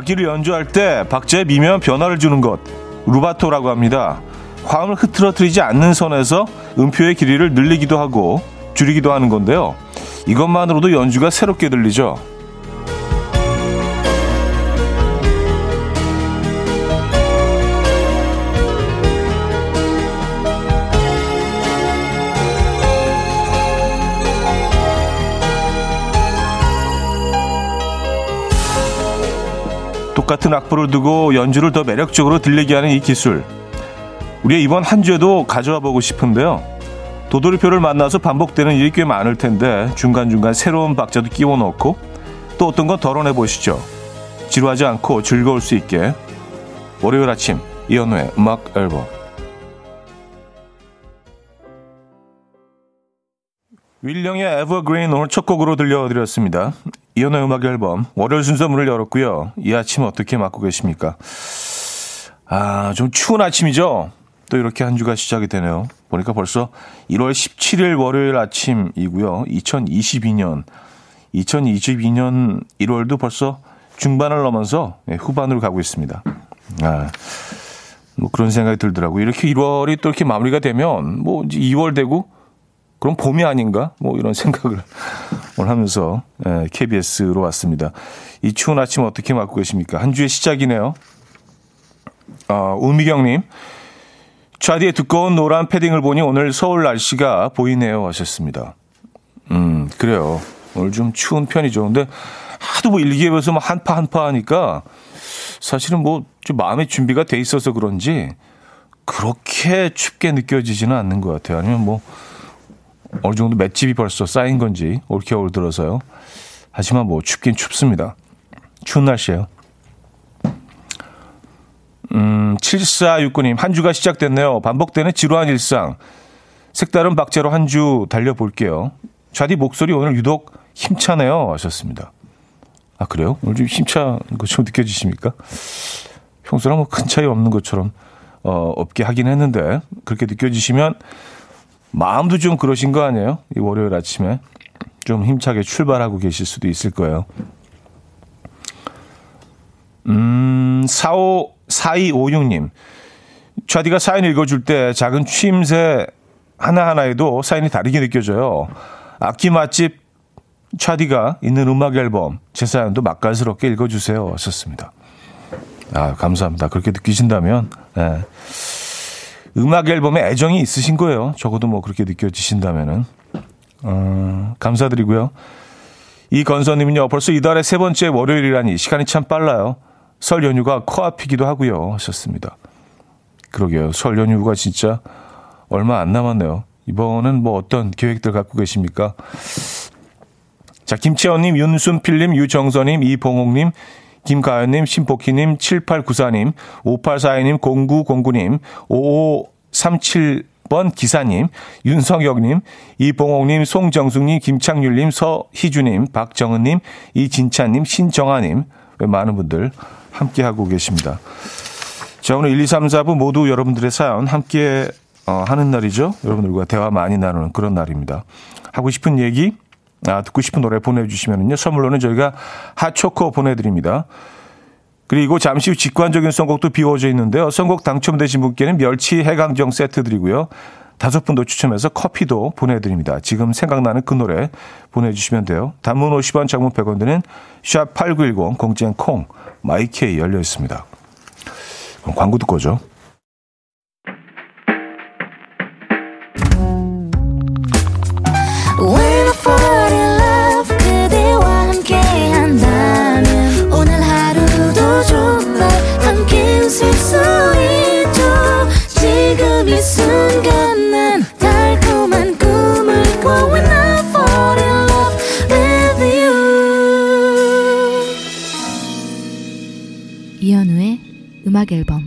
악기를 연주할 때 박자에 미묘한 변화를 주는 것 루바토라고 합니다. 화음을 흐트러뜨리지 않는 선에서 음표의 길이를 늘리기도 하고 줄이기도 하는 건데요. 이것만으로도 연주가 새롭게 들리죠. 똑같은 악보를 두고 연주를 더 매력적으로 들리게 하는 이 기술. 우리의 이번 한 주에도 가져와 보고 싶은데요. 도돌이표를 만나서 반복되는 일이 꽤 많을 텐데 중간중간 새로운 박자도 끼워 넣고 또 어떤 건 덜어내 보시죠. 지루하지 않고 즐거울 수 있게 월요일 아침 이연우의 음악 앨범 윌령의 에버그린 오늘 첫 곡으로 들려드렸습니다. 이연의 음악 앨범 월요일 순서 문을 열었고요. 이 아침 어떻게 맞고 계십니까? 아, 좀 추운 아침이죠? 또 이렇게 한 주가 시작이 되네요. 보니까 벌써 1월 17일 월요일 아침이고요. 2022년 2022년 1월도 벌써 중반을 넘어서 네, 후반으로 가고 있습니다. 아, 뭐 그런 생각이 들더라고요. 이렇게 1월이 또 이렇게 마무리가 되면 뭐 이제 2월 되고 그럼 봄이 아닌가? 뭐 이런 생각을 하면서 예, KBS로 왔습니다. 이 추운 아침 어떻게 맞고 계십니까? 한 주의 시작이네요. 어, 우미경님, 차디의 두꺼운 노란 패딩을 보니 오늘 서울 날씨가 보이네요 하셨습니다. 음, 그래요. 오늘 좀 추운 편이죠. 근데 하도 뭐 일기예보에서 뭐 한파 한파 하니까 사실은 뭐 좀 마음의 준비가 돼 있어서 그런지 그렇게 춥게 느껴지지는 않는 것 같아요. 아니면 뭐 어느 정도 맷집이 벌써 쌓인 건지 올 겨울 들어서요. 하지만 뭐 춥긴 춥습니다. 추운 날씨예요. 음, 7469님, 한 주가 시작됐네요. 반복되는 지루한 일상. 색다른 박자로 한 주 달려볼게요. 좌디 목소리 오늘 유독 힘차네요. 하셨습니다. 아, 그래요? 오늘 좀 힘찬 것처럼 느껴지십니까? 평소랑 뭐 큰 차이 없는 것처럼, 어, 없게 하긴 했는데, 그렇게 느껴지시면 마음도 좀 그러신 거 아니에요? 이 월요일 아침에. 좀 힘차게 출발하고 계실 수도 있을 거예요. 음, 45, 4256님. 좌디가 사연 읽어줄 때 작은 취임새 하나하나에도 사연이 다르게 느껴져요. 악기 맛집 차디가 있는 음악 앨범 제 사연도 맛깔스럽게 읽어주세요. 하셨습니다. 아, 감사합니다. 그렇게 느끼신다면, 네. 음악 앨범에 애정이 있으신 거예요. 적어도 뭐 그렇게 느껴지신다면은. 어, 감사드리고요. 이 건서님은요, 벌써 이달의 세 번째 월요일이라니 시간이 참 빨라요. 설 연휴가 코앞이기도 하고요. 하셨습니다. 그러게요. 설 연휴가 진짜 얼마 안 남았네요. 이번은 뭐 어떤 계획들 갖고 계십니까? 자, 김채원님, 윤순필님, 유정선님, 이봉옥님, 김가연님, 신복희님, 7894님, 5842님, 0909님, 5537번 기사님, 윤성혁님, 이봉옥님, 송정숙님, 김창률님, 서희주님, 박정은님, 이진찬님, 신정아님, 많은 분들 함께하고 계십니다. 자, 오늘 1, 2, 3, 4부 모두 여러분들의 사연 함께 어, 하는 날이죠. 여러분들과 대화 많이 나누는 그런 날입니다. 하고 싶은 얘기, 아, 듣고 싶은 노래 보내주시면요. 선물로는 저희가 핫초코 보내드립니다. 그리고 잠시 후 직관적인 선곡도 비워져 있는데요. 선곡 당첨되신 분께는 멸치 해강정 세트 드리고요. 다섯 분도 추첨해서 커피도 보내드립니다. 지금 생각나는 그 노래 보내주시면 돼요. 단문 50원, 장문 100원 드는 샵8910 공지엔 콩 마이케이 열려 있습니다. 그럼 광고 듣고 오죠. 음악 앨범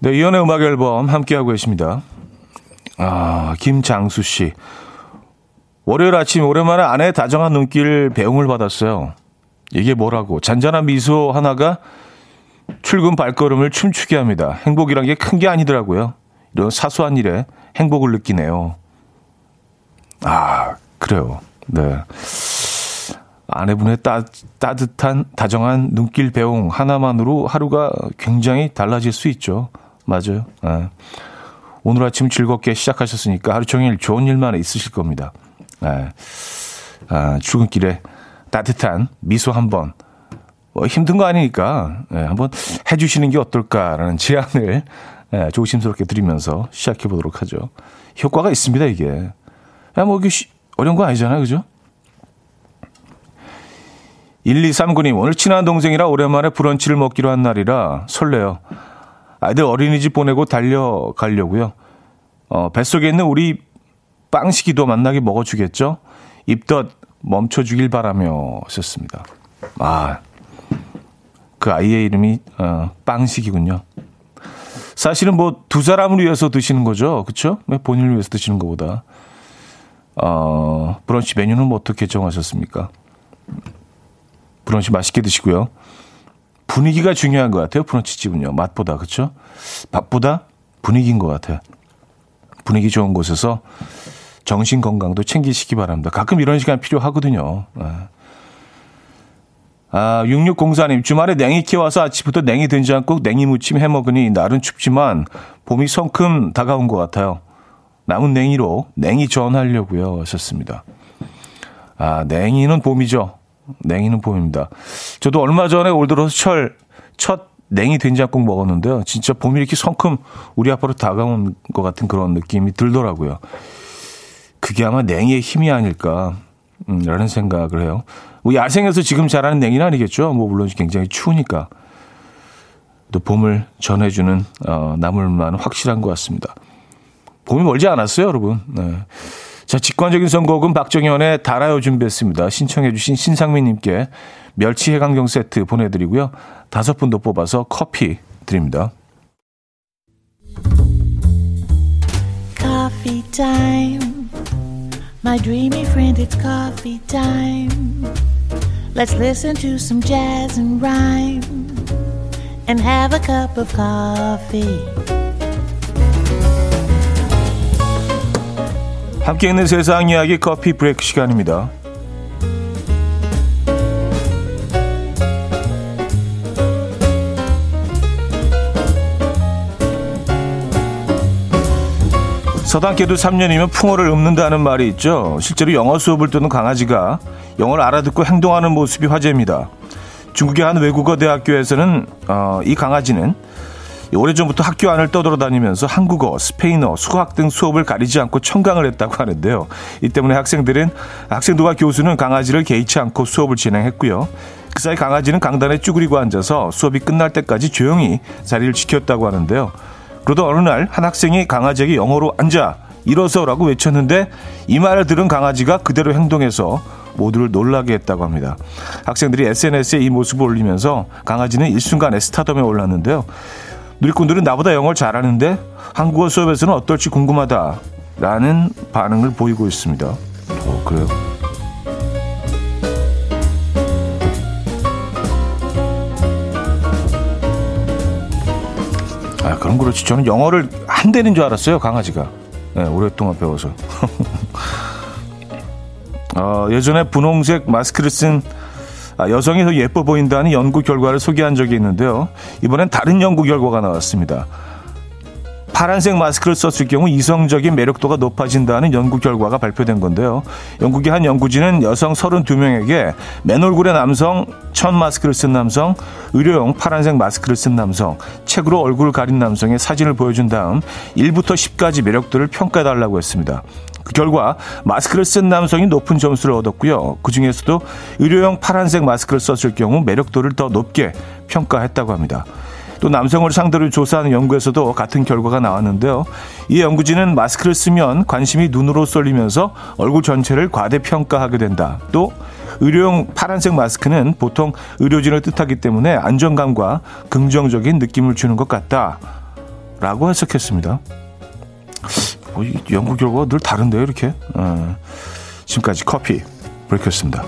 네, 이현의 음악 앨범 함께하고 계십니다. 아, 김장수 씨. 월요일 아침 오랜만에 아내의 다정한 눈길 배웅을 받았어요. 이게 뭐라고? 잔잔한 미소 하나가 출근 발걸음을 춤추게 합니다. 행복이란 게 큰 게 아니더라고요. 이런 사소한 일에 행복을 느끼네요. 아, 그래요. 네. 아내분의 따, 따뜻한 다정한 눈길 배웅 하나만으로 하루가 굉장히 달라질 수 있죠. 맞아요. 네. 오늘 아침 즐겁게 시작하셨으니까 하루 종일 좋은 일만 있으실 겁니다. 네. 아, 출근길에 따뜻한 미소 한번 뭐 힘든 거 아니니까 네, 한번 해주시는 게 어떨까라는 제안을 네, 조심스럽게 드리면서 시작해 보도록 하죠. 효과가 있습니다 이게. 야, 뭐 이게 어려운 거 아니잖아요, 그죠? 1239님, 오늘 친한 동생이라 오랜만에 브런치를 먹기로 한 날이라 설레요. 아이들 어린이집 보내고 달려가려고요. 어, 뱃속에 있는 우리 빵식이도 만나게 먹어주겠죠? 입덧 멈춰주길 바라며 하셨습니다. 아, 그 아이의 이름이 어, 빵식이군요. 사실은 뭐 두 사람을 위해서 드시는 거죠. 그렇죠? 본인을 위해서 드시는 것보다. 어, 브런치 메뉴는 뭐 어떻게 정하셨습니까? 브런치 맛있게 드시고요. 분위기가 중요한 것 같아요. 브런치 집은요. 맛보다 그렇죠? 밥보다 분위기인 것 같아요. 분위기 좋은 곳에서 정신 건강도 챙기시기 바랍니다. 가끔 이런 시간 필요하거든요. 네. 아, 6604님, 주말에 냉이 키워서 아침부터 냉이 된장국, 냉이 무침 해 먹으니 날은 춥지만 봄이 성큼 다가온 것 같아요. 남은 냉이로 냉이 전하려고요. 하셨습니다. 아, 냉이는 봄이죠. 냉이는 봄입니다. 저도 얼마 전에 올 들어서 철, 첫 냉이 된장국 먹었는데요. 진짜 봄이 이렇게 성큼 우리 앞으로 다가온 것 같은 그런 느낌이 들더라고요. 그게 아마 냉이의 힘이 아닐까, 음, 라는 생각을 해요. 뭐 야생에서 지금 자라는 냉이는 아니겠죠. 뭐 물론 굉장히 추우니까. 또 봄을 전해주는, 어, 나물만 확실한 것 같습니다. 봄이 멀지 않았어요, 여러분. 네. 자, 직관적인 선곡은 박정현의 달아요 준비했습니다. 신청해주신 신상민님께 멸치 해강경 세트 보내드리고요. 다섯 분도 뽑아서 커피 드립니다. Coffee time. My dreamy friend, it's coffee time. Let's listen to some jazz and rhyme and have a cup of coffee. 함께 있는 세상 이야기 커피 브레이크 시간입니다. 서당께도 3년이면 풍어를 읊는다는 말이 있죠. 실제로 영어 수업을 듣는 강아지가 영어를 알아듣고 행동하는 모습이 화제입니다. 중국의 한 외국어 대학교에서는 어, 이 강아지는 오래전부터 학교 안을 떠돌아다니면서 한국어, 스페인어, 수학 등 수업을 가리지 않고 청강을 했다고 하는데요. 이 때문에 학생들은 학생들과 교수는 강아지를 개의치 않고 수업을 진행했고요. 그 사이 강아지는 강단에 쭈그리고 앉아서 수업이 끝날 때까지 조용히 자리를 지켰다고 하는데요. 그러다 어느 날 한 학생이 강아지에게 영어로 앉아 일어서라고 외쳤는데 이 말을 들은 강아지가 그대로 행동해서 모두를 놀라게 했다고 합니다. 학생들이 SNS에 이 모습을 올리면서 강아지는 일순간에 스타덤에 올랐는데요. 누리꾼들은 나보다 영어를 잘하는데 한국어 수업에서는 어떨지 궁금하다라는 반응을 보이고 있습니다. 어, 그래요. 아, 그럼 그렇지. 저는 영어를 한 대는 줄 알았어요, 강아지가. 네, 오랫동안 배워서. 어, 예전에 분홍색 마스크를 쓴 아, 여성이 더 예뻐 보인다는 연구 결과를 소개한 적이 있는데요. 이번엔 다른 연구 결과가 나왔습니다. 파란색 마스크를 썼을 경우 이성적인 매력도가 높아진다는 연구 결과가 발표된 건데요. 영국의 한 연구진은 여성 32명에게 맨 얼굴의 남성, 천 마스크를 쓴 남성, 의료용 파란색 마스크를 쓴 남성, 책으로 얼굴을 가린 남성의 사진을 보여준 다음 1부터 10까지 매력도를 평가해달라고 했습니다. 그 결과 마스크를 쓴 남성이 높은 점수를 얻었고요. 그 중에서도 의료용 파란색 마스크를 썼을 경우 매력도를 더 높게 평가했다고 합니다. 또 남성을 상대로 조사하는 연구에서도 같은 결과가 나왔는데요. 이 연구진은 마스크를 쓰면 관심이 눈으로 쏠리면서 얼굴 전체를 과대평가하게 된다. 또 의료용 파란색 마스크는 보통 의료진을 뜻하기 때문에 안정감과 긍정적인 느낌을 주는 것 같다. 라고 해석했습니다. 뭐, 연구 결과가 늘 다른데요, 이렇게. 어, 지금까지 커피 브레이크였습니다.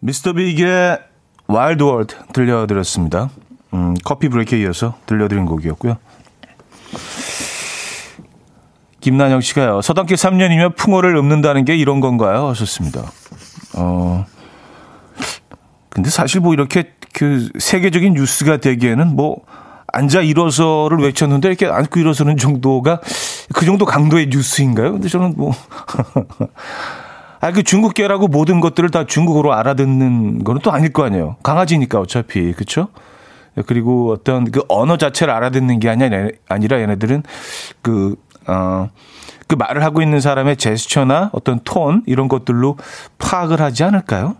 미스터 빅의 Wild World 들려드렸습니다. 음, 커피 브레이크에 이어서 들려드린 곡이었고요. 김난영 씨가요. 서당계 3년이면 풍어를 읊는다는 게 이런 건가요? 하셨습니다. 어. 근데 사실 뭐 이렇게 그 세계적인 뉴스가 되기에는 뭐 앉아 일어서를 외쳤는데 이렇게 앉고 일어서는 정도가 그 정도 강도의 뉴스인가요? 근데 저는 뭐 아, 그 중국계라고 모든 것들을 다 중국어로 알아듣는 거는 또 아닐 거 아니에요. 강아지니까 어차피. 그쵸? 그리고 어떤 그 언어 자체를 알아듣는 게 아니라, 아니라 얘네들은 그, 어, 그 말을 하고 있는 사람의 제스처나 어떤 톤, 이런 것들로 파악을 하지 않을까요?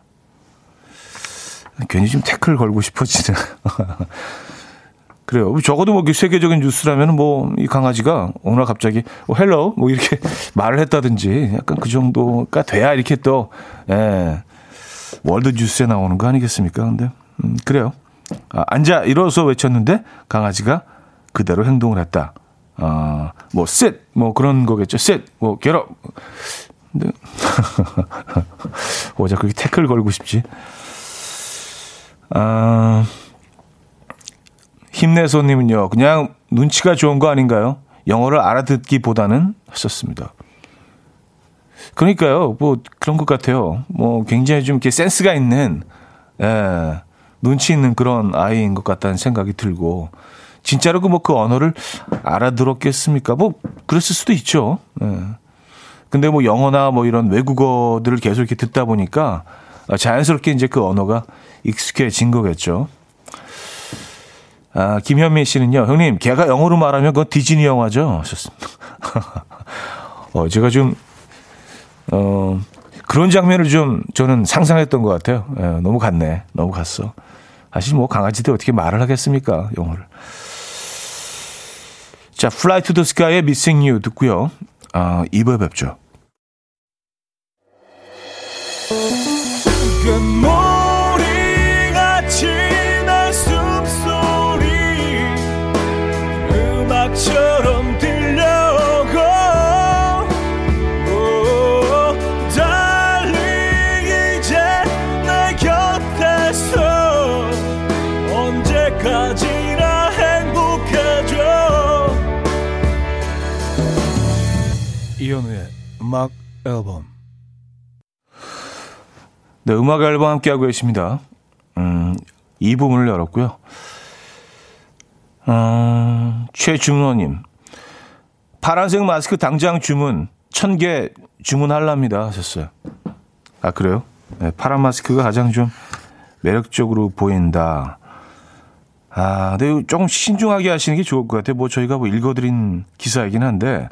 괜히 좀 태클 걸고 싶어지는. 그래요. 적어도 뭐 세계적인 뉴스라면 뭐 이 강아지가 날 갑자기 뭐 hello 뭐 이렇게 말을 했다든지 약간 그 정도가 돼야 이렇게 또 예. world 뉴스에 나오는 거 아니겠습니까? 근데 음, 그래요. 아, 앉아 일어서 외쳤는데 강아지가 그대로 행동을 했다. 아, 뭐 sit 뭐 그런 거겠죠. sit 뭐 get up. 근데 어자 그렇게 태클 걸고 싶지. 아 힘내소님은요, 그냥 눈치가 좋은 거 아닌가요? 영어를 알아듣기보다는 하셨습니다. 그러니까요, 뭐 그런 것 같아요. 뭐 굉장히 좀 이렇게 센스가 있는, 예, 눈치 있는 그런 아이인 것 같다는 생각이 들고, 진짜로 그 뭐그 그 언어를 알아들었겠습니까? 뭐 그랬을 수도 있죠. 예. 근데 뭐 영어나 뭐 이런 외국어들을 계속 이렇게 듣다 보니까 자연스럽게 이제 그 언어가 익숙해진 거겠죠. 아, 김현민 씨는요, 형님, 걔가 영어로 말하면 그건 디즈니 영화죠? 하셨습니다. 어, 제가 좀, 어, 그런 장면을 좀 저는 상상했던 것 같아요. 예, 너무 갔네. 너무 갔어. 사실 뭐 강아지들 어떻게 말을 하겠습니까? 영어를. 자, Fly to the Sky의 Missing You 듣고요. 아, 2부에 뵙죠. 이현우의 음악 앨범. 네, 음악 앨범 함께하고 계십니다. 음, 이 부분을 열었고요. 어, 최준호님. 파란색 마스크 당장 주문, 천 개 주문할랍니다. 하셨어요. 아, 그래요? 네, 파란 마스크가 가장 좀 매력적으로 보인다. 아, 근데 조금 신중하게 하시는 게 좋을 것 같아요. 뭐 저희가 뭐 읽어드린 기사이긴 한데,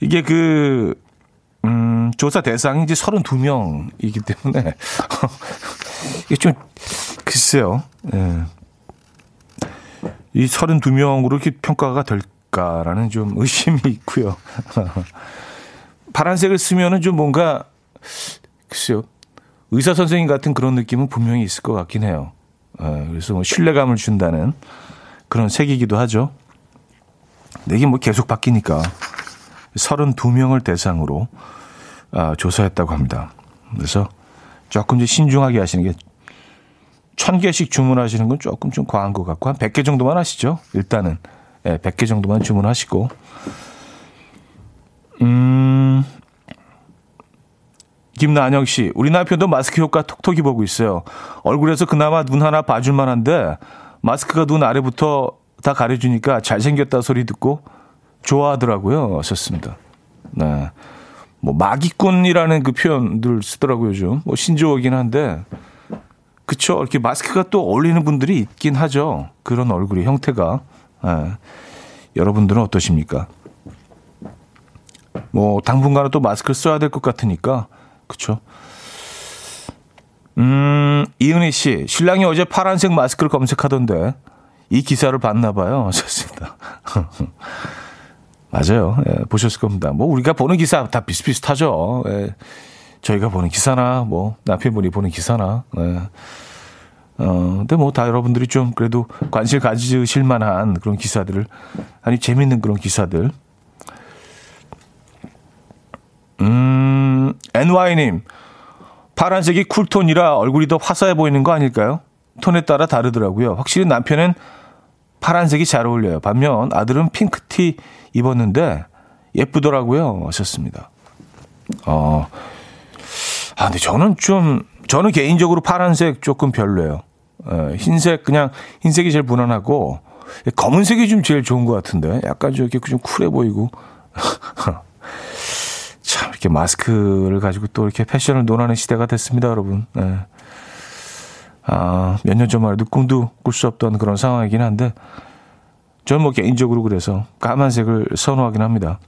이게 그, 음, 조사 대상이 이제 32명이기 때문에, 이게 좀, 글쎄요. 예. 이 32명으로 이렇게 평가가 될까라는 좀 의심이 있고요. 파란색을 쓰면은 좀 뭔가, 글쎄요. 의사 선생님 같은 그런 느낌은 분명히 있을 것 같긴 해요. 예, 그래서 뭐 신뢰감을 준다는 그런 색이기도 하죠. 이게 뭐 계속 바뀌니까. 32명을 대상으로 아, 조사했다고 합니다. 그래서 조금 더 신중하게 하시는 게 1000개씩 주문하시는 건 조금 좀 과한 것 같고 한 100개 정도만 하시죠. 일단은 예, 100개 정도만 주문하시고 음 김나영 씨, 우리 남편도 마스크 효과 톡톡히 보고 있어요. 얼굴에서 그나마 눈 하나 봐줄 만한데 마스크가 눈 아래부터 다 가려주니까 잘생겼다 소리 듣고 좋아하더라고요. 하셨습니다. 네. 뭐 마기꾼이라는 그 표현들 쓰더라고요, 요즘. 뭐 신조어긴 한데 그쵸 이렇게 마스크가 또 어울리는 분들이 있긴 하죠. 그런 얼굴이 형태가. 네. 여러분들은 어떠십니까? 뭐 당분간은 또 마스크를 써야 될 것 같으니까 그쵸? 음, 이은희 씨, 신랑이 어제 파란색 마스크를 검색하던데 이 기사를 봤나 봐요. 하셨습니다. 맞아요. 예, 보셨을 겁니다. 뭐 우리가 보는 기사 다 비슷비슷하죠. 예, 저희가 보는 기사나 뭐 남편분이 보는 기사나. 예. 어, 근데 뭐 다 여러분들이 좀 그래도 관심 가지실 만한 그런 기사들을 아니 재밌는 그런 기사들. 음, NY님. 파란색이 쿨톤이라 얼굴이 더 화사해 보이는 거 아닐까요? 톤에 따라 다르더라고요. 확실히 남편은 파란색이 잘 어울려요. 반면 아들은 핑크티 입었는데 예쁘더라고요. 하셨습니다. 어, 아, 근데 저는 좀, 저는 개인적으로 파란색 조금 별로예요. 어, 흰색, 그냥 흰색이 제일 무난하고, 검은색이 좀 제일 좋은 것 같은데. 약간 좀 이렇게 좀 쿨해 보이고. 참, 이렇게 마스크를 가지고 또 이렇게 패션을 논하는 시대가 됐습니다, 여러분. 네. 아, 몇 년 전만 해도 꿈도 꿀 수 없던 그런 상황이긴 한데, 저는 뭐 개인적으로 그래서 까만색을 선호하긴 합니다.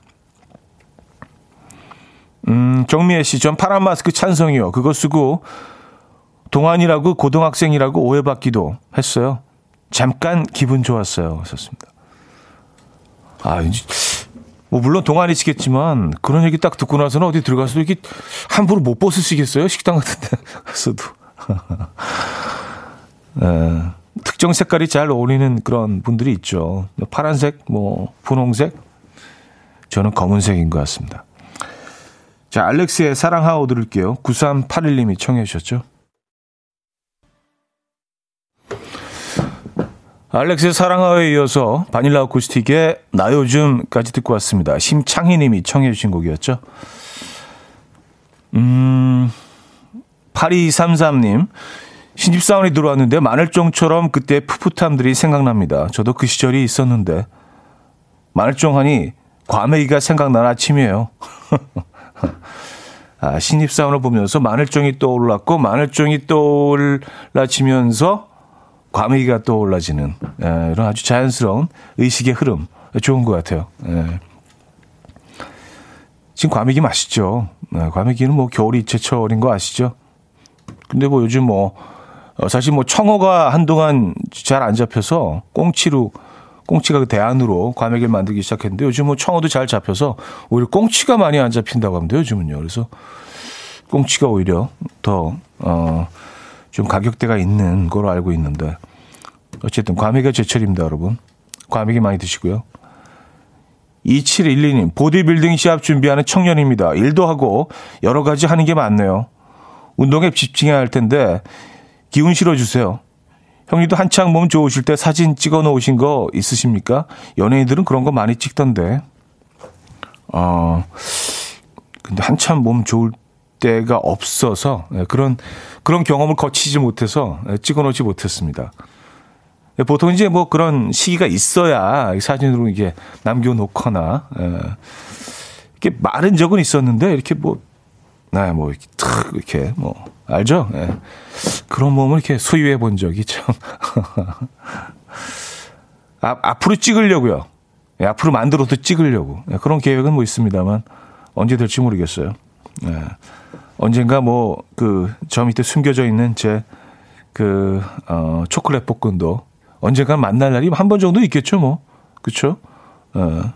음, 정미애 씨, 전 파란 마스크 찬성이요. 그거 쓰고 동안이라고 고등학생이라고 오해받기도 했어요. 잠깐 기분 좋았어요. 썼습니다. 아, 뭐 물론 동안이시겠지만 그런 얘기 딱 듣고 나서는 어디 들어가서도 이렇게 함부로 못 벗으시겠어요? 식당 같은 데 가서도. 네, 특정 색깔이 잘 어울리는 그런 분들이 있죠. 파란색, 뭐 분홍색, 저는 검은색인 것 같습니다. 자, 알렉스의 사랑하오 들을게요. 9381님이 청해 주셨죠. 알렉스의 사랑하오에 이어서 바닐라 아쿠스틱의 나 요즘까지 듣고 왔습니다. 심창희 님이 청해 주신 곡이었죠. 음, 8233님. 신집사원이 들어왔는데 마늘종처럼 그때 풋풋함들이 생각납니다. 저도 그 시절이 있었는데 마늘종 하니 과메기가 생각나는 아침이에요. 아, 신입사원을 보면서 마늘종이 떠올랐고 마늘종이 떠올라지면서 과메기가 떠올라지는 예, 이런 아주 자연스러운 의식의 흐름 좋은 것 같아요. 예. 지금 과메기 맛있죠. 예, 과메기는 뭐 겨울이 제철인 거 아시죠? 근데 뭐 요즘 뭐 어, 사실 뭐 청어가 한동안 잘 안 잡혀서 꽁치로 꽁치가 그 대안으로 과메기를 만들기 시작했는데 요즘 뭐 청어도 잘 잡혀서 오히려 꽁치가 많이 안 잡힌다고 합니다. 요즘은요. 그래서 꽁치가 오히려 더, 어, 좀 가격대가 있는 거로 알고 있는데 어쨌든 과메기가 제철입니다, 여러분. 과메기 많이 드시고요. 2712님, 보디빌딩 시합 준비하는 청년입니다. 일도 하고 여러 가지 하는 게 많네요. 운동에 집중해야 할 텐데 기운 실어주세요. 형님도 한창 몸 좋으실 때 사진 찍어 놓으신 거 있으십니까? 연예인들은 그런 거 많이 찍던데. 어, 근데 한참 몸 좋을 때가 없어서 예, 그런, 그런 경험을 거치지 못해서 예, 찍어 놓지 못했습니다. 예, 보통 이제 뭐 그런 시기가 있어야 사진으로 이게 남겨놓거나, 이렇게 마른 적은 있었는데 이렇게 뭐, 네, 뭐, 이렇게 탁, 이렇게 뭐, 알죠? 예. 그런 몸을 이렇게 소유해 본 적이 참. 아, 앞으로 찍으려고요. 예, 앞으로 만들어도 찍으려고. 예, 그런 계획은 뭐 있습니다만 언제 될지 모르겠어요. 예. 언젠가 뭐 그 저 밑에 숨겨져 있는 제 그 어, 초콜릿 볶음도 언젠가 만날 날이 한 번 정도 있겠죠, 뭐. 그쵸? 어.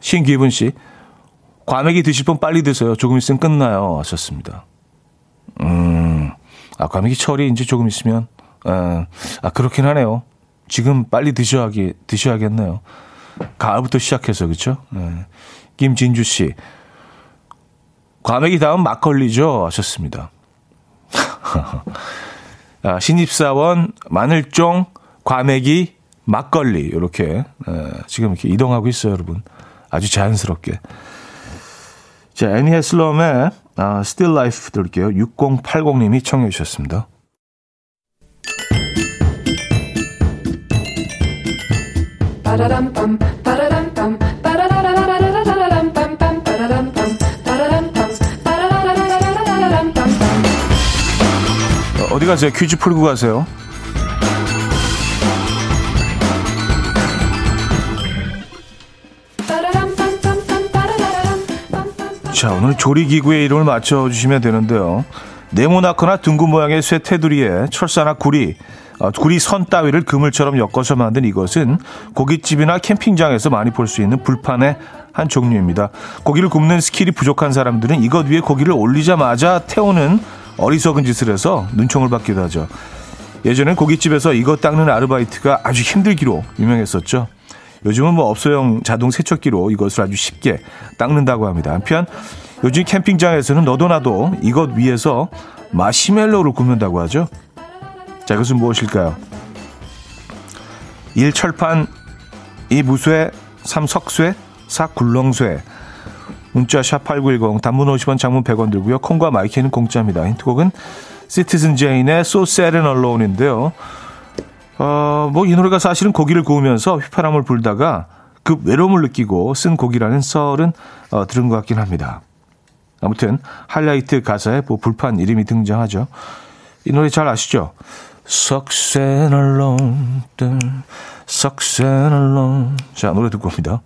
신기분 씨. 과메기 드실 분 빨리 드세요. 조금 있으면 끝나요. 하셨습니다. 음, 아, 과메기 철이 이제 조금 있으면, 아, 아 그렇긴 하네요. 지금 빨리 드셔야, 드셔야겠네요. 가을부터 시작해서, 그쵸? 네. 김진주 씨. 과메기 다음 막걸리죠? 하셨습니다. 아, 신입사원, 마늘종, 과메기, 막걸리. 이렇게, 에, 지금 이렇게 이동하고 있어요, 여러분. 아주 자연스럽게. 자, 애니 헤슬럼의 아, Still Life 들을게요. 6080님이 청해 주셨습니다. 어디 가세요? 퀴즈 풀고 가세요. 자, 오늘 조리기구의 이름을 맞춰주시면 되는데요. 네모나거나 둥근 모양의 쇠 테두리에 철사나 구리, 어, 구리 선 따위를 그물처럼 엮어서 만든 이것은 고깃집이나 캠핑장에서 많이 볼 수 있는 불판의 한 종류입니다. 고기를 굽는 skill이 부족한 사람들은 이것 위에 고기를 올리자마자 태우는 어리석은 짓을 해서 눈총을 받기도 하죠. 예전엔 고깃집에서 이것 닦는 아르바이트가 아주 힘들기로 유명했었죠. 요즘은 뭐 업소용 자동 세척기로 이것을 아주 쉽게 닦는다고 합니다. 한편 요즘 캠핑장에서는 너도 나도 이것 위에서 마시멜로를 굽는다고 하죠. 자, 이것은 무엇일까요? 1. 철판 2 무쇠, 3 석쇠, 4 굴렁쇠. 문자 샵8910 단문 50원 장문 100원 들고요. 콩과 마이키는 공짜입니다. 힌트곡은 시티즌 제인의 So Sad and Alone인데요. 어, 뭐 이 노래가 사실은 고기를 구우면서 휘파람을 불다가 그 외로움을 느끼고 쓴 곡이라는 썰은 어, 들은 것 같긴 합니다. 아무튼 하이라이트 가사에 뭐 불판 이름이 등장하죠. 이 노래 잘 아시죠? Sucks and alone, sucks and alone. 자, 노래 듣고 옵니다.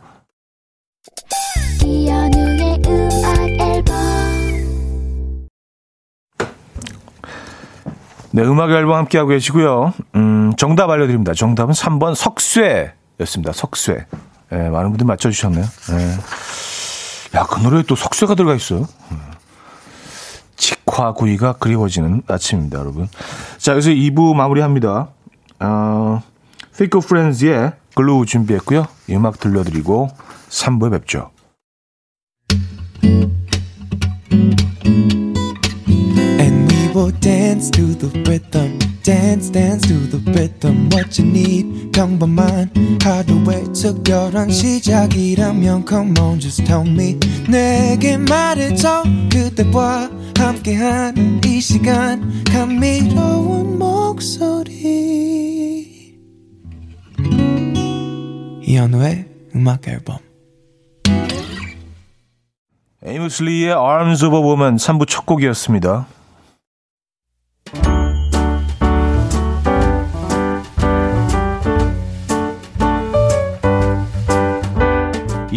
네, 음악 앨범 함께하고 계시고요. 음, 정답 알려드립니다. 정답은 3번 석쇠였습니다. 석쇠. 네, 많은 분들 맞춰주셨네요. 네. 야, 그 노래에 또 석쇠가 들어가 있어요. 음. 직화구이가 그리워지는 아침입니다, 여러분. 자, 여기서 2부 마무리합니다. 어, Thick Friends의 Glow 준비했고요. 이 음악 들려드리고 3부에 뵙죠. We will dance to the rhythm. dance dance to the rhythm what you need 평범한 하루의 특별한 시작이라면 come on just tell me 내게 말해줘 그대와 함께한 이 시간 감미로운 목소리 이현우의 음악 앨범 Amos Lee의 Arms of a Woman 3부 첫 곡이었습니다.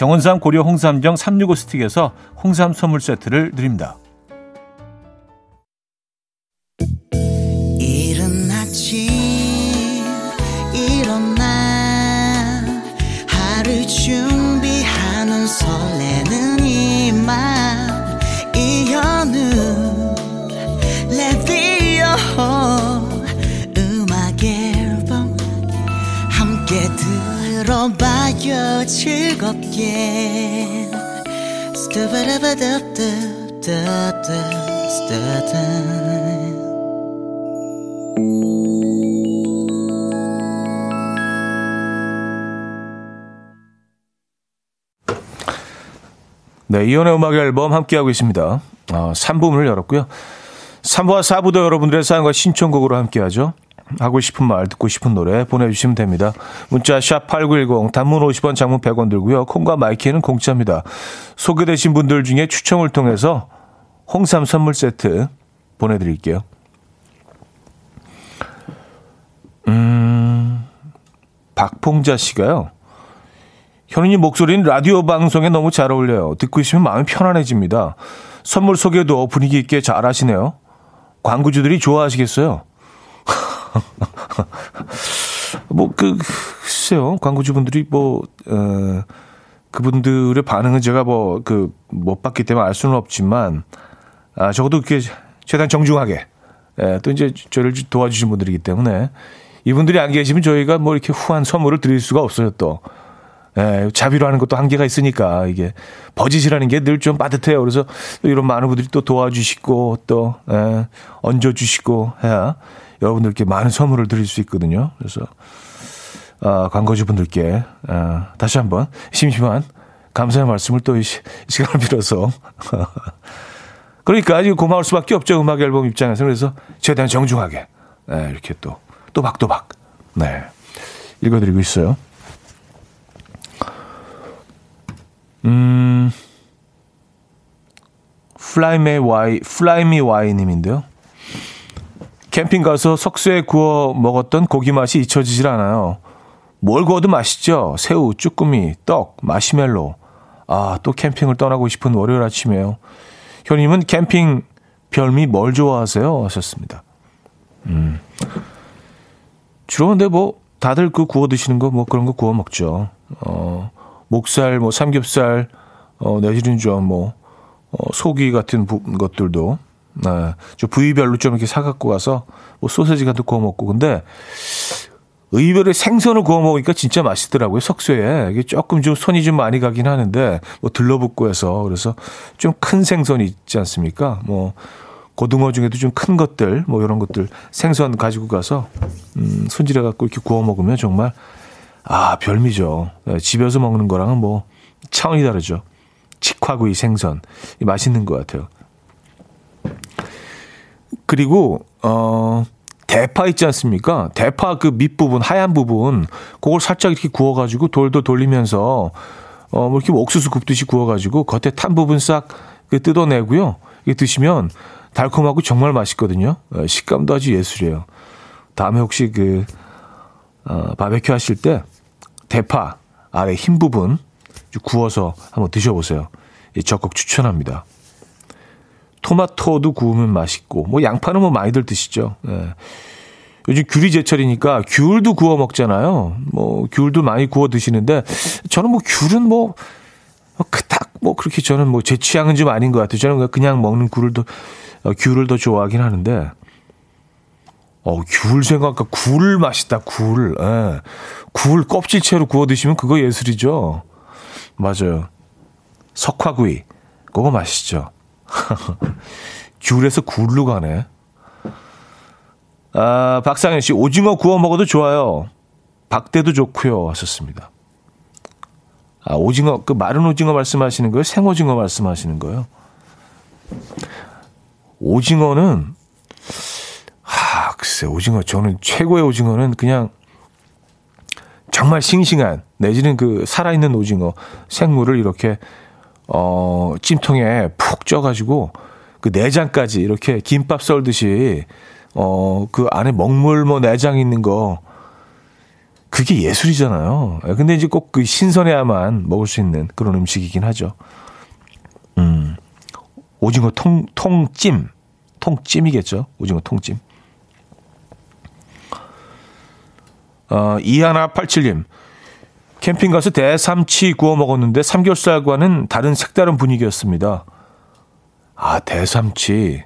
정원삼 고려 홍삼정 365 스틱에서 홍삼 선물 세트를 드립니다. 들어 봐요 즐겁게 네, 이연의 음악 앨범 함께하고 있습니다. 어, 3부문을 열었고요. 3부와 4부도 여러분들의 사연과 신청곡으로 함께하죠. 하고 싶은 말, 듣고 싶은 노래 보내주시면 됩니다. 문자 샵 8910, 단문 50원, 장문 100원 들고요. 콩과 마이케이는 공짜입니다. 소개되신 분들 중에 추첨을 통해서 홍삼 선물 세트 보내드릴게요. 음, 박봉자 씨가요. 현우님 목소리는 라디오 방송에 너무 잘 어울려요. 듣고 있으면 마음이 편안해집니다. 선물 소개도 분위기 있게 잘 하시네요. 광고주들이 좋아하시겠어요? 뭐, 그, 글쎄요. 광고주분들이 뭐, 어, 그분들의 반응은 제가 뭐, 그, 못 봤기 때문에 알 수는 없지만, 아, 적어도 그게 최대한 정중하게, 예, 또 이제 저를 도와주신 분들이기 때문에, 이분들이 안 계시면 저희가 뭐 이렇게 후한 선물을 드릴 수가 없어요, 또. 예, 자비로 하는 것도 한계가 있으니까 이게 버짓이라는 게 늘 좀 빠듯해요. 그래서 이런 많은 분들이 또 도와주시고 또 예, 얹어주시고 해야 여러분들께 많은 선물을 드릴 수 있거든요. 그래서 아, 광고주분들께 아, 다시 한번 심심한 감사의 말씀을 또 이 시간을 빌어서 그러니까 아주 고마울 수밖에 없죠. 음악 앨범 입장에서 그래서 최대한 정중하게 네, 이렇게 또 또박또박 네 읽어드리고 있어요. 음, 플라이메 와이, 플라이미 와이님인데요. 캠핑 가서 석쇠에 구워 먹었던 고기 맛이 잊혀지질 않아요. 뭘 구워도 맛있죠? 새우, 쭈꾸미, 떡, 마시멜로. 아, 또 캠핑을 떠나고 싶은 월요일 아침이에요. 현우님은 캠핑 별미 뭘 좋아하세요? 하셨습니다. 음. 주로 근데 뭐, 다들 그 구워 드시는 거 뭐 그런 거 구워 먹죠. 어, 목살, 뭐 삼겹살, 어, 내지는 좀뭐 어, 소기 같은 부, 것들도 네, 저 부위별로 좀 이렇게 사갖고 가서 뭐 소세지 같은 거 구워 먹고 근데 의외로 생선을 구워 먹으니까 진짜 맛있더라고요 석쇠에 이게 조금 좀 손이 좀 많이 가긴 하는데 뭐 들러붙고 해서 그래서 좀 큰 생선이 있지 않습니까? 뭐 고등어 중에도 좀 큰 것들 뭐 이런 것들 생선 가지고 가서 음, 손질해 갖고 이렇게 구워 먹으면 정말 아, 별미죠. 네, 집에서 먹는 거랑은 뭐 차원이 다르죠. 직화구이 생선. 맛있는 것 같아요. 그리고, 어, 대파 있지 않습니까? 대파 그 밑부분, 하얀 부분, 그걸 살짝 이렇게 구워 가지고 돌도 돌리면서, 어, 뭐 이렇게 옥수수 굽듯이 구워 가지고 겉에 탄 부분 싹그 뜯어내고요. 이게 드시면 달콤하고 정말 맛있거든요. 어, 식감도 아주 예술이에요. 다음에 혹시 그, 어, 바베큐 하실 때 대파 아래 흰 부분 구워서 한번 드셔보세요. 적극 추천합니다. 토마토도 구우면 맛있고, 뭐 양파는 뭐 많이들 드시죠. 예. 요즘 귤이 제철이니까 귤도 구워 먹잖아요. 뭐 귤도 많이 구워 드시는데 저는 뭐 귤은 뭐, 뭐 그닥 뭐 그렇게 저는 뭐 제 취향은 좀 아닌 것 같아요. 저는 그냥 먹는 귤을 더 어, 귤을 더 좋아하긴 하는데 어, 귤 생각하니까 굴 맛있다, 굴. 예. 굴 껍질채로 구워 드시면 그거 예술이죠. 맞아요. 석화구이. 그거 맛있죠. 귤에서 굴로 가네. 아, 박상현 씨, 오징어 구워 먹어도 좋아요. 박대도 좋고요. 하셨습니다. 아, 오징어, 그 마른 오징어 말씀하시는 거예요? 생오징어 말씀하시는 거예요? 오징어는 하, 글쎄, 오징어. 저는 최고의 오징어는 그냥 정말 싱싱한, 내지는 그 살아있는 오징어, 생물을 이렇게, 어, 찜통에 푹 쪄가지고 그 내장까지 이렇게 김밥 썰듯이, 어, 그 안에 먹물 뭐 내장 있는 거, 그게 예술이잖아요. 근데 이제 꼭 그 신선해야만 먹을 수 있는 그런 음식이긴 하죠. 음, 오징어 통, 통찜. 통찜이겠죠. 오징어 통찜. 어, 이하나 87님. 캠핑 가서 대삼치 구워 먹었는데 삼겹살과는 다른 색다른 분위기였습니다. 아, 대삼치.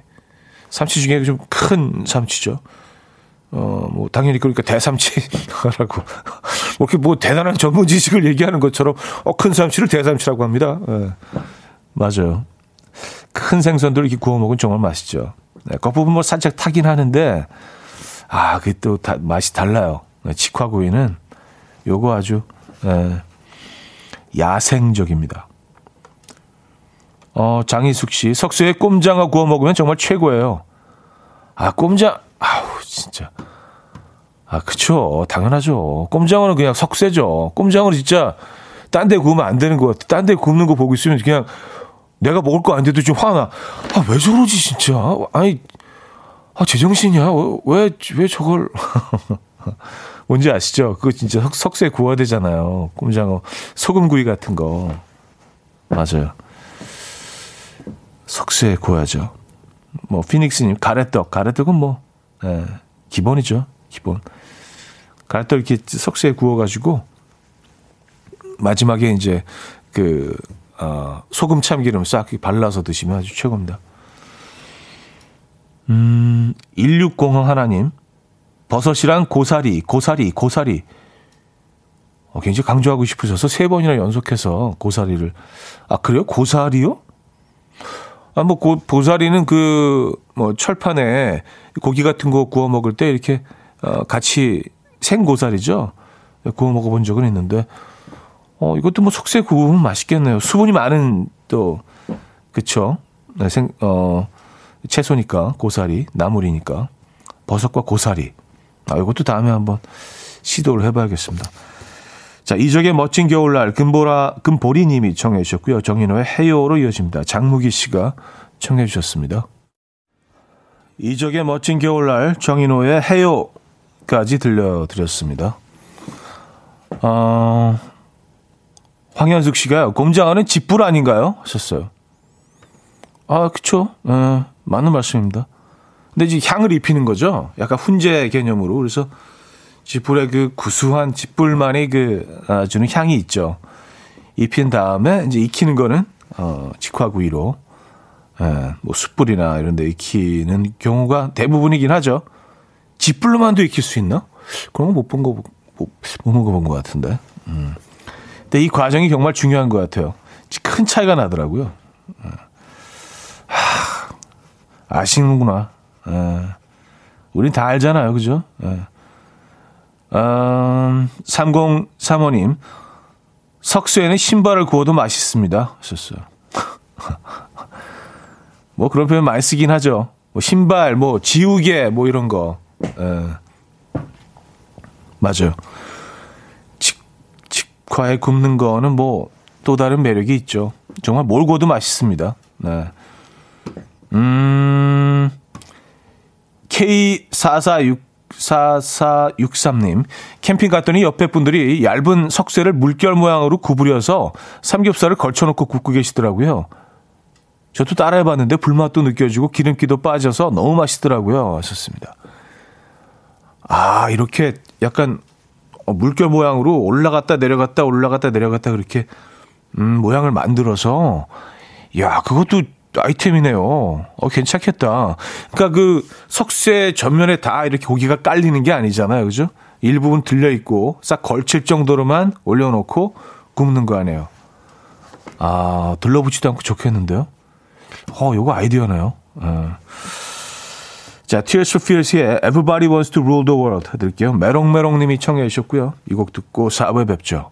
삼치 중에 좀 큰 삼치죠. 어, 뭐, 당연히 그러니까 대삼치라고. 뭐, 이렇게 뭐 대단한 전문 지식을 얘기하는 것처럼, 어, 큰 삼치를 대삼치라고 합니다. 예. 맞아요. 큰 생선들 이렇게 구워 먹으면 정말 맛있죠. 네, 겉부분 뭐 살짝 타긴 하는데, 아, 그게 또 다, 맛이 달라요. 네, 직화구이는 요거 아주 예, 야생적입니다. 어, 장희숙 씨, 석쇠에 꼼장어 구워 먹으면 정말 최고예요. 아, 꼼장, 아우, 진짜. 아, 그쵸. 당연하죠. 꼼장어는 그냥 석쇠죠. 꼼장어는 진짜 딴 데 구우면 안 되는 것 같아. 딴 데 굽는 거 보고 있으면 그냥 내가 먹을 거 아닌데도 좀 화나. 아, 왜 저러지, 진짜. 아니, 아, 제정신이야. 왜, 왜 저걸. 뭔지 아시죠? 그거 진짜 석, 석쇠 구워야 되잖아요. 꼼장어. 소금구이 같은 거. 맞아요. 석쇠에 구워야죠. 뭐, 피닉스님, 가래떡. 가래떡은 뭐, 예, 기본이죠. 기본. 가래떡 이렇게 석쇠에 구워가지고, 마지막에 이제 그, 어, 소금 참기름 싹 발라서 드시면 아주 최고입니다. 음, 1600 하나님. 버섯이랑 고사리, 고사리, 고사리. 어, 굉장히 강조하고 싶으셔서 세 번이나 연속해서 고사리를. 아, 그래요? 고사리요? 아, 뭐, 고, 고사리는 그, 뭐, 철판에 고기 같은 거 구워 먹을 때 이렇게, 어, 같이 생고사리죠? 구워 먹어본 적은 있는데, 어, 이것도 뭐 속세 구우면 맛있겠네요. 수분이 많은 또, 그쵸? 네, 생, 어, 채소니까, 고사리, 나물이니까. 버섯과 고사리. 아, 이것도 다음에 한번 시도를 해봐야겠습니다. 자, 이적의 멋진 겨울날 금보라 금보리 님이 청해 주셨고요. 정인호의 해요로 이어집니다. 장무기 씨가 청해 주셨습니다. 이적의 멋진 겨울날 정인호의 해요까지 들려드렸습니다. 어, 황현숙 씨가요. 곰장어는 집불 아닌가요? 하셨어요. 아, 그쵸. 에, 맞는 말씀입니다. 근데 이제 향을 입히는 거죠. 약간 훈제 개념으로. 그래서 쥐뿔의 그 구수한 쥐뿔만의 그 아, 주는 향이 있죠. 입힌 다음에 이제 익히는 거는 어, 직화구이로 예, 뭐 숯불이나 이런 데 익히는 경우가 대부분이긴 하죠. 쥐뿔로만도 익힐 수 있나? 그런 거 못 본 거, 못, 못 먹어본 것 같은데. 음. 근데 이 과정이 정말 중요한 것 같아요. 큰 차이가 나더라고요. 예. 하, 아시는구나. 예. 우린 다 알잖아요. 그죠? 예. 음, 3035님, 석쇠에는 신발을 구워도 맛있습니다. 하셨어요. 뭐 그런 표현 많이 쓰긴 하죠. 뭐 신발, 뭐 지우개, 뭐 이런 거. 에. 맞아요. 직, 직화에 굽는 거는 뭐 또 다른 매력이 있죠. 정말 뭘 구워도 맛있습니다. 네. 음, K446 4463님, 캠핑 갔더니 옆에 분들이 얇은 석쇠를 물결 모양으로 구부려서 삼겹살을 걸쳐놓고 굽고 계시더라고요. 저도 따라해봤는데 불맛도 느껴지고 기름기도 빠져서 너무 맛있더라고요. 하셨습니다. 아, 이렇게 약간 어, 물결 모양으로 올라갔다 내려갔다 올라갔다 내려갔다 그렇게 음, 모양을 만들어서 야, 그것도 아이템이네요. 어, 괜찮겠다. 그러니까 그 석쇠 전면에 다 이렇게 고기가 깔리는 게 아니잖아요. 그죠? 일부분 들려 있고 싹 걸칠 정도로만 올려 놓고 굽는 거 아니에요. 아, 들러붙지도 않고 좋겠는데요? 어, 요거 아이디어네요. 어. 자, Tears for Fears의 Everybody Wants to Rule the World 해드릴게요. 메롱메롱 님이 청해 주셨고요. 이 곡 듣고 4부에 뵙죠.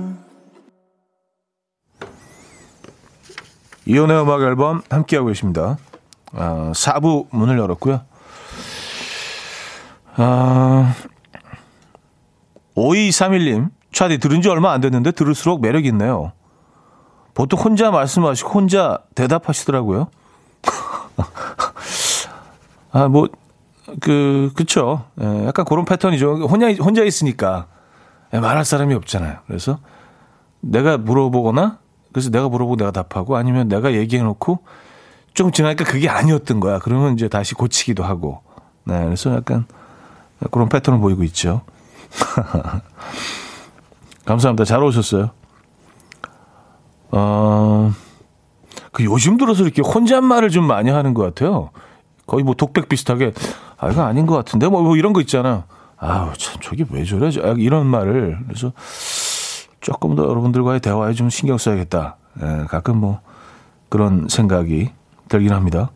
이혼의 음악 앨범 함께하고 계십니다. 아, 4부 문을 열었고요. 아, 5231님, 차디 들은 지 얼마 안 됐는데 들을수록 매력 있네요. 보통 혼자 말씀하시고 혼자 대답하시더라고요. 아, 뭐, 그, 그쵸. 예, 약간 그런 패턴이죠. 혼자, 혼자 있으니까 예, 말할 사람이 없잖아요. 그래서 내가 물어보거나 그래서 내가 물어보고 내가 답하고 아니면 내가 얘기해놓고 좀 지나니까 그게 아니었던 거야. 그러면 이제 다시 고치기도 하고. 네, 그래서 약간 그런 패턴을 보이고 있죠. 감사합니다. 잘 오셨어요. 어, 그 요즘 들어서 이렇게 혼잣말을 좀 많이 하는 것 같아요. 거의 뭐 독백 비슷하게, 아, 이거 아닌 것 같은데? 뭐, 뭐 이런 거 있잖아. 아우, 참, 저게 왜 저래? 이런 말을. 그래서 조금 더 여러분들과의 대화에 좀 신경 써야겠다. 예, 가끔 뭐 그런 생각이 들긴 합니다.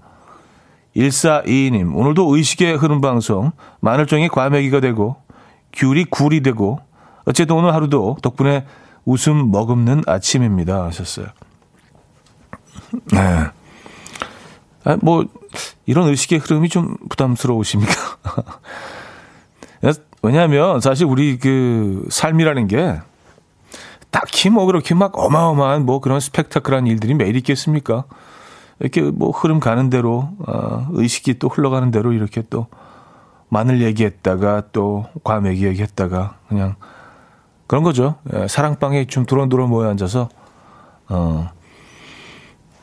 1422님, 오늘도 의식의 흐름 방송, 마늘종이 과메기가 되고, 귤이 굴이 되고, 어쨌든 오늘 하루도 덕분에 웃음 머금는 아침입니다. 하셨어요. 네. 아, 뭐, 이런 의식의 흐름이 좀 부담스러우십니까? 왜냐하면 사실 우리 그 삶이라는 게 딱히 뭐 그렇게 막 어마어마한 뭐 그런 스펙타클한 일들이 매일 있겠습니까? 이렇게 뭐 흐름 가는 대로 어, 의식이 또 흘러가는 대로 이렇게 또 마늘 얘기했다가 또 과메기 얘기했다가 그냥 그런 거죠. 예, 사랑방에 좀 두런두런 모여 앉아서 어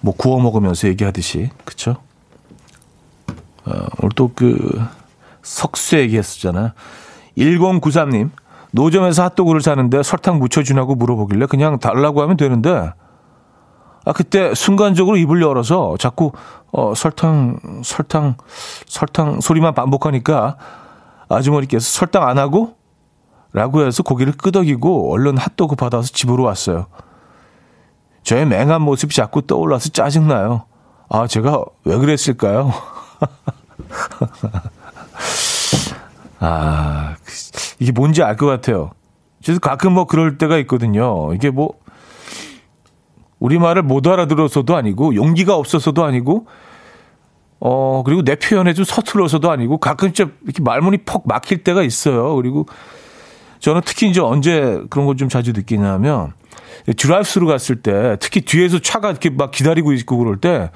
뭐 구워 먹으면서 얘기하듯이 그쵸? 어, 오늘 또 그 석쇠 얘기했었잖아요. 1093님 노점에서 핫도그를 사는데 설탕 묻혀주냐고 물어보길래 그냥 달라고 하면 되는데 아 그때 순간적으로 입을 열어서 자꾸 어 설탕 설탕 설탕 소리만 반복하니까 아주머니께서 설탕 안 하고 라고 해서 고기를 끄덕이고 얼른 핫도그 받아서 집으로 왔어요. 저의 맹한 모습이 자꾸 떠올라서 짜증나요. 아, 제가 왜 그랬을까요? 아, 이게 뭔지 알 것 같아요. 저도 가끔 뭐 그럴 때가 있거든요. 이게 뭐, 우리말을 못 알아들어서도 아니고, 용기가 없어서도 아니고, 어, 그리고 내 표현에 좀 서툴러서도 아니고, 가끔 진짜 이렇게 말문이 퍽 막힐 때가 있어요. 그리고 저는 특히 이제 언제 그런 걸 좀 자주 느끼냐면 드라이브스루 갔을 때 특히 뒤에서 차가 이렇게 막 기다리고 있고 그럴 때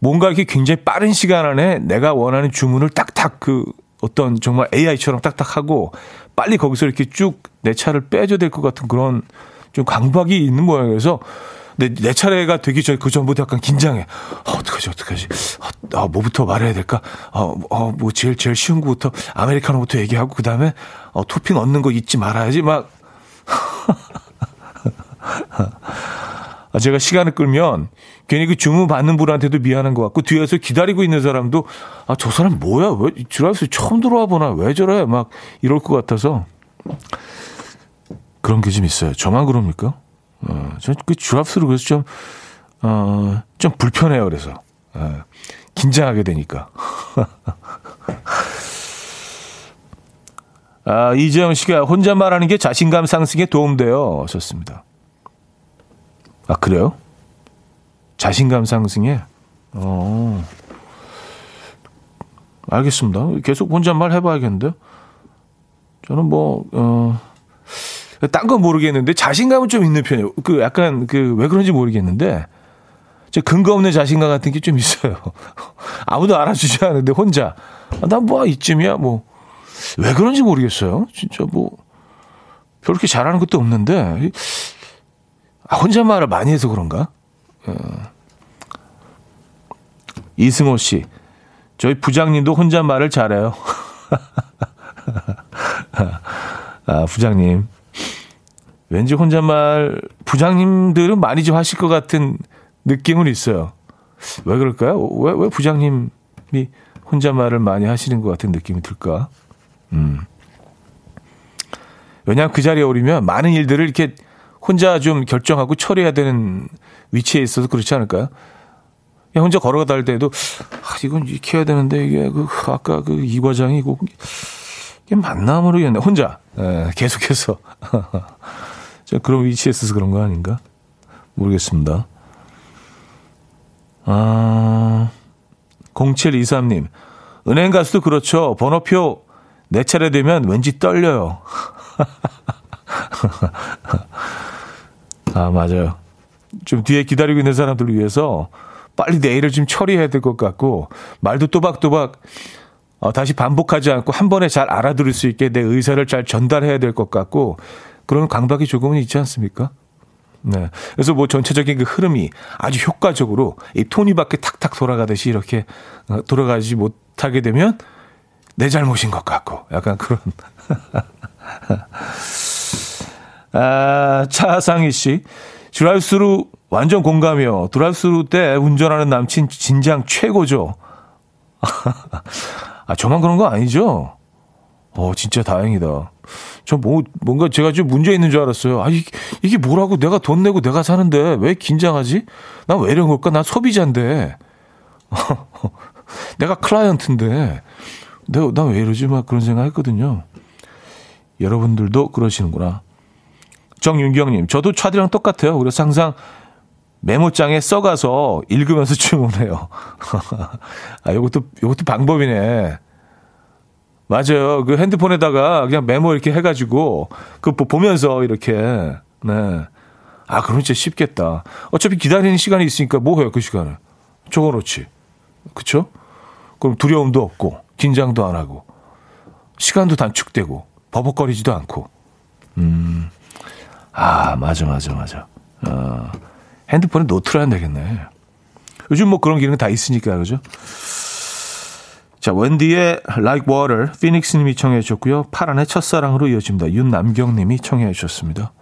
뭔가 이렇게 굉장히 빠른 시간 안에 내가 원하는 주문을 딱딱 그 어떤 정말 AI처럼 딱딱 하고 빨리 거기서 이렇게 쭉 내 차를 빼줘야 될 것 같은 그런 좀 강박이 있는 모양이어서 내, 내 차례가 되기 전에 그 전부터 약간 긴장해. 어, 어떡하지, 어떡하지. 아, 아, 뭐부터 말해야 될까? 어, 어, 뭐, 제일, 제일 쉬운 거부터, 아메리카노부터 얘기하고, 그 다음에, 어, 토핑 얹는 거 잊지 말아야지, 막. 아, 제가 시간을 끌면, 괜히 그 주문 받는 분한테도 미안한 것 같고, 뒤에서 기다리고 있는 사람도, 아, 저 사람 뭐야? 왜, 드라이브스루 처음 들어와 보나? 왜 저래? 막, 이럴 것 같아서. 그런 게 좀 있어요. 저만 그럽니까? 어, 저 그 드라이브스루 그래서 좀, 어, 좀 불편해요. 그래서. 어, 긴장하게 되니까. 아, 이재영 씨가 혼자 말하는 게 자신감 상승에 도움돼요. 좋습니다. 아, 그래요? 자신감 상승에? 어. 알겠습니다. 계속 혼잣말 해봐야겠는데. 저는 뭐, 어, 딴 건 모르겠는데 자신감은 좀 있는 편이에요. 그 약간 그 왜 그런지 모르겠는데 저 근거 없는 자신감 같은 게 좀 있어요. 아무도 알아주지 않는데 혼자 아, 난 뭐 이쯤이야 뭐 왜 그런지 모르겠어요. 진짜 뭐 그렇게 잘하는 것도 없는데 아, 혼잣말을 많이 해서 그런가? 어. 이승호 씨, 저희 부장님도 혼잣말을 잘해요. 아, 부장님. 왠지 혼잣말 부장님들은 많이 좀 하실 것 같은 느낌은 있어요. 왜 그럴까요? 왜, 왜 부장님이 혼잣말을 많이 하시는 것 같은 느낌이 들까? 음. 왜냐하면 그 자리에 오르면 많은 일들을 이렇게 혼자 좀 결정하고 처리해야 되는 위치에 있어서 그렇지 않을까요? 그냥 혼자 걸어가다 할 때도, 아, 이건 해야 되는데, 이게 그, 아까 그 이 과장이 고 이게 맞나 모르겠네. 혼자, 예, 계속해서. 그런 위치에 있어서 그런 거 아닌가? 모르겠습니다. 아, 0723님. 은행 가서도 그렇죠. 번호표 내 차례 되면 왠지 떨려요. 아, 맞아요. 좀 뒤에 기다리고 있는 사람들을 위해서 빨리 내일을 좀 처리해야 될 것 같고, 말도 또박또박 어, 다시 반복하지 않고 한 번에 잘 알아들을 수 있게 내 의사를 잘 전달해야 될 것 같고, 그런 강박이 조금은 있지 않습니까? 네. 그래서 뭐 전체적인 그 흐름이 아주 효과적으로 이 톱니바퀴 탁탁 돌아가듯이 이렇게 어, 돌아가지 못하게 되면 내 잘못인 것 같고 약간 그런. 아, 차상희 씨. 드라이브스루 완전 공감이요. 드라이브스루 때 운전하는 남친 진짜 최고죠. 아, 저만 그런 거 아니죠? 어, 진짜 다행이다. 저 뭐, 뭔가 제가 좀 문제 있는 줄 알았어요. 아, 이게, 이게 뭐라고 내가 돈 내고 내가 사는데 왜 긴장하지? 난 왜 이런 걸까? 난 소비자인데. 내가 클라이언트인데. 내가, 난 왜 이러지? 막 그런 생각 했거든요. 여러분들도 그러시는구나. 정윤경님, 저도 차디랑 똑같아요. 그래서 항상 메모장에 써가서 읽으면서 주문해요. 아, 요것도, 요것도 방법이네. 맞아요. 그 핸드폰에다가 그냥 메모 이렇게 해가지고, 그 보면서 이렇게, 네. 아, 그럼 진짜 쉽겠다. 어차피 기다리는 시간이 있으니까 뭐 해요, 그 시간을. 적어놓지. 그쵸? 그럼 두려움도 없고, 긴장도 안 하고, 시간도 단축되고, 버벅거리지도 않고. 음, 아, 맞아, 맞아, 맞아. 어, 핸드폰에 노트를 하면 되겠네. 요즘 뭐 그런 기능 다 있으니까, 그죠? 자, 웬디의 Like Water, 피닉스님이 청해 주셨고요. 파란의 첫사랑으로 이어집니다. 윤남경님이 청해 주셨습니다.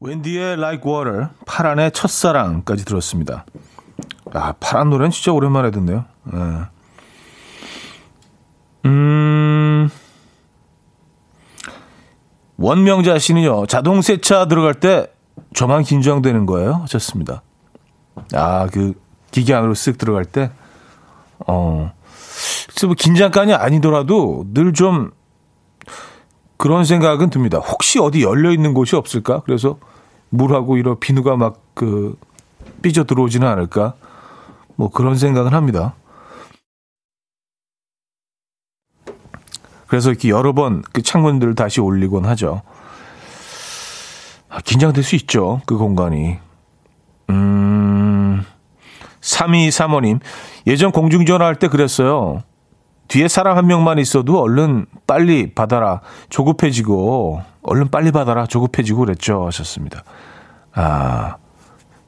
웬디의 Like Water, 파란의 첫사랑까지 들었습니다. 아, 파란 노래는 진짜 오랜만에 듣네요. 네. 음, 원명자 씨는요, 자동 세차 들어갈 때 저만 긴장되는 거예요? 하셨습니다. 아, 그 기계 안으로 쓱 들어갈 때, 어, 그래서 뭐 긴장감이 아니더라도 늘 좀 그런 생각은 듭니다. 혹시 어디 열려 있는 곳이 없을까? 그래서 물하고 이런 비누가 막 그 삐져 들어오지는 않을까? 뭐 그런 생각은 합니다. 그래서 이렇게 여러 번 그 창문들을 다시 올리곤 하죠. 아, 긴장될 수 있죠. 그 공간이. 음, 3235님. 예전 공중전화 할 때 그랬어요. 뒤에 사람 한 명만 있어도 얼른 빨리 받아라. 조급해지고, 얼른 빨리 받아라. 조급해지고 그랬죠. 하셨습니다. 아,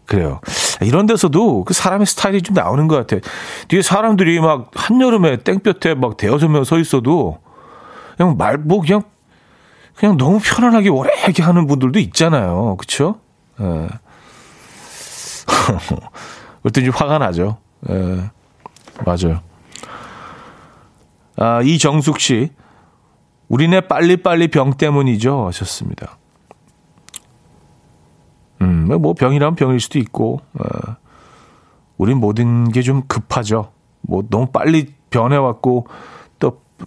그래요. 이런 데서도 그 사람의 스타일이 좀 나오는 것 같아. 뒤에 사람들이 막 한여름에 땡볕에 막 대여섯 명 서 있어도 그냥 말, 뭐 그냥 그냥 너무 편안하게 오래 하는 분들도 있잖아요. 그쵸? 예. 그때 좀 화가 나죠. 예. 맞아요. 아, 이정숙 씨. 우리네 빨리빨리 병 때문이죠. 하셨습니다. 음, 뭐 병이라면 병일 수도 있고, 어, 우린 모든 게 좀 급하죠. 뭐 너무 빨리 변해왔고, 또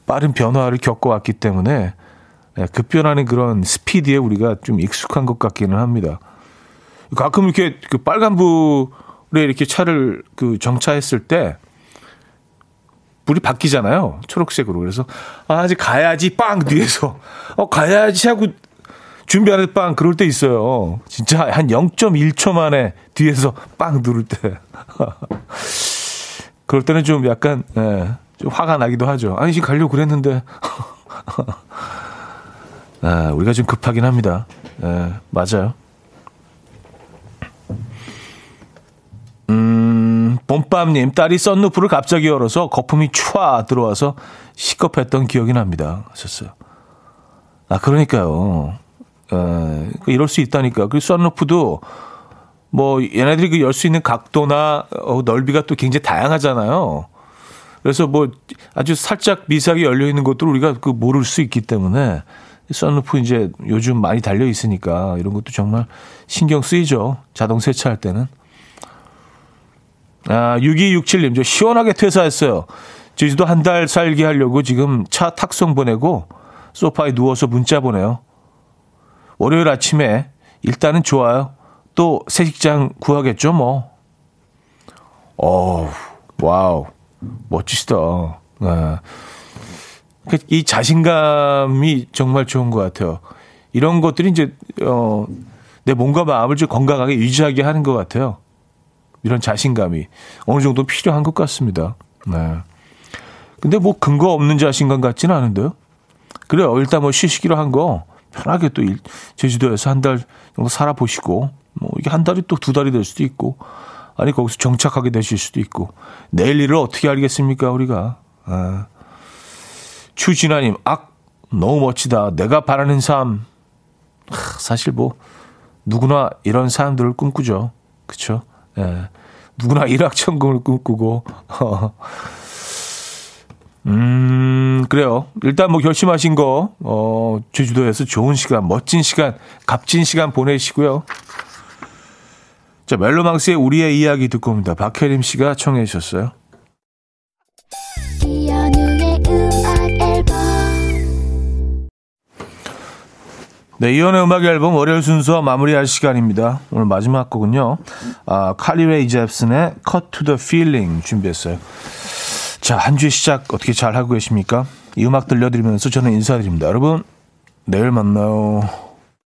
빠른 변화를 겪어왔기 때문에, 예, 급변하는 그런 스피드에 우리가 좀 익숙한 것 같기는 합니다. 가끔 이렇게 그 빨간불에 이렇게 차를 그 정차했을 때 불이 바뀌잖아요. 초록색으로. 그래서 아, 아직 가야지 빵 뒤에서 어 가야지 하고 준비하는 빵 그럴 때 있어요. 진짜 한 0.1초 만에 뒤에서 빵 누를 때. 그럴 때는 좀 약간 예, 좀 화가 나기도 하죠. 아니 지금 가려고 그랬는데 아, 우리가 좀 급하긴 합니다. 예, 맞아요. 음, 봄밤님, 딸이 썬루프를 갑자기 열어서 거품이 촤 들어와서 시겁했던 기억이 납니다. 하셨어요. 아, 그러니까요. 에, 그 이럴 수 있다니까. 그 썬루프도 뭐 얘네들이 그 열 수 있는 각도나 어, 넓이가 또 굉장히 다양하잖아요. 그래서 뭐 아주 살짝 미세하게 열려 있는 것도 우리가 그 모를 수 있기 때문에 썬루프 이제 요즘 많이 달려 있으니까 이런 것도 정말 신경 쓰이죠. 자동 세차할 때는. 아, 6267님, 저 시원하게 퇴사했어요. 제주도 한 달 살기 하려고 지금 차 탁송 보내고 소파에 누워서 문자 보내요. 월요일 아침에 일단은 좋아요. 또 새 직장 구하겠죠, 뭐. 어, 와우. 멋지시다. 네. 그 이 자신감이 정말 좋은 것 같아요. 이런 것들이 이제 어, 내 몸과 마음을 좀 건강하게 유지하게 하는 것 같아요. 이런 자신감이 어느 정도 필요한 것 같습니다. 네. 근데 뭐 근거 없는 자신감 같지는 않은데요. 그래요. 일단 뭐 쉬시기로 한 거 편하게 또 일, 제주도에서 한 달 정도 살아보시고 뭐 이게 한 달이 또 두 달이 될 수도 있고 아니 거기서 정착하게 되실 수도 있고 내일 일을 어떻게 알겠습니까 우리가. 아. 추진아님, 악, 너무 멋지다. 내가 바라는 삶. 사실 뭐, 누구나 이런 사람들을 꿈꾸죠. 그쵸? 예. 누구나 일확천금을 꿈꾸고. 음, 그래요. 일단 뭐 결심하신 거, 어, 제주도에서 좋은 시간, 멋진 시간, 값진 시간 보내시고요. 자, 멜로망스의 우리의 이야기 듣고 옵니다. 박혜림 씨가 청해 주셨어요. 네, 이연의 음악 앨범 월요일 순서 마무리할 시간입니다. 오늘 마지막 곡은요. 아, 칼리웨이 잽슨의 Cut to the Feeling 준비했어요. 자, 한 주의 시작 어떻게 잘 하고 계십니까? 이 음악 들려드리면서 저는 인사드립니다. 여러분, 내일 만나요.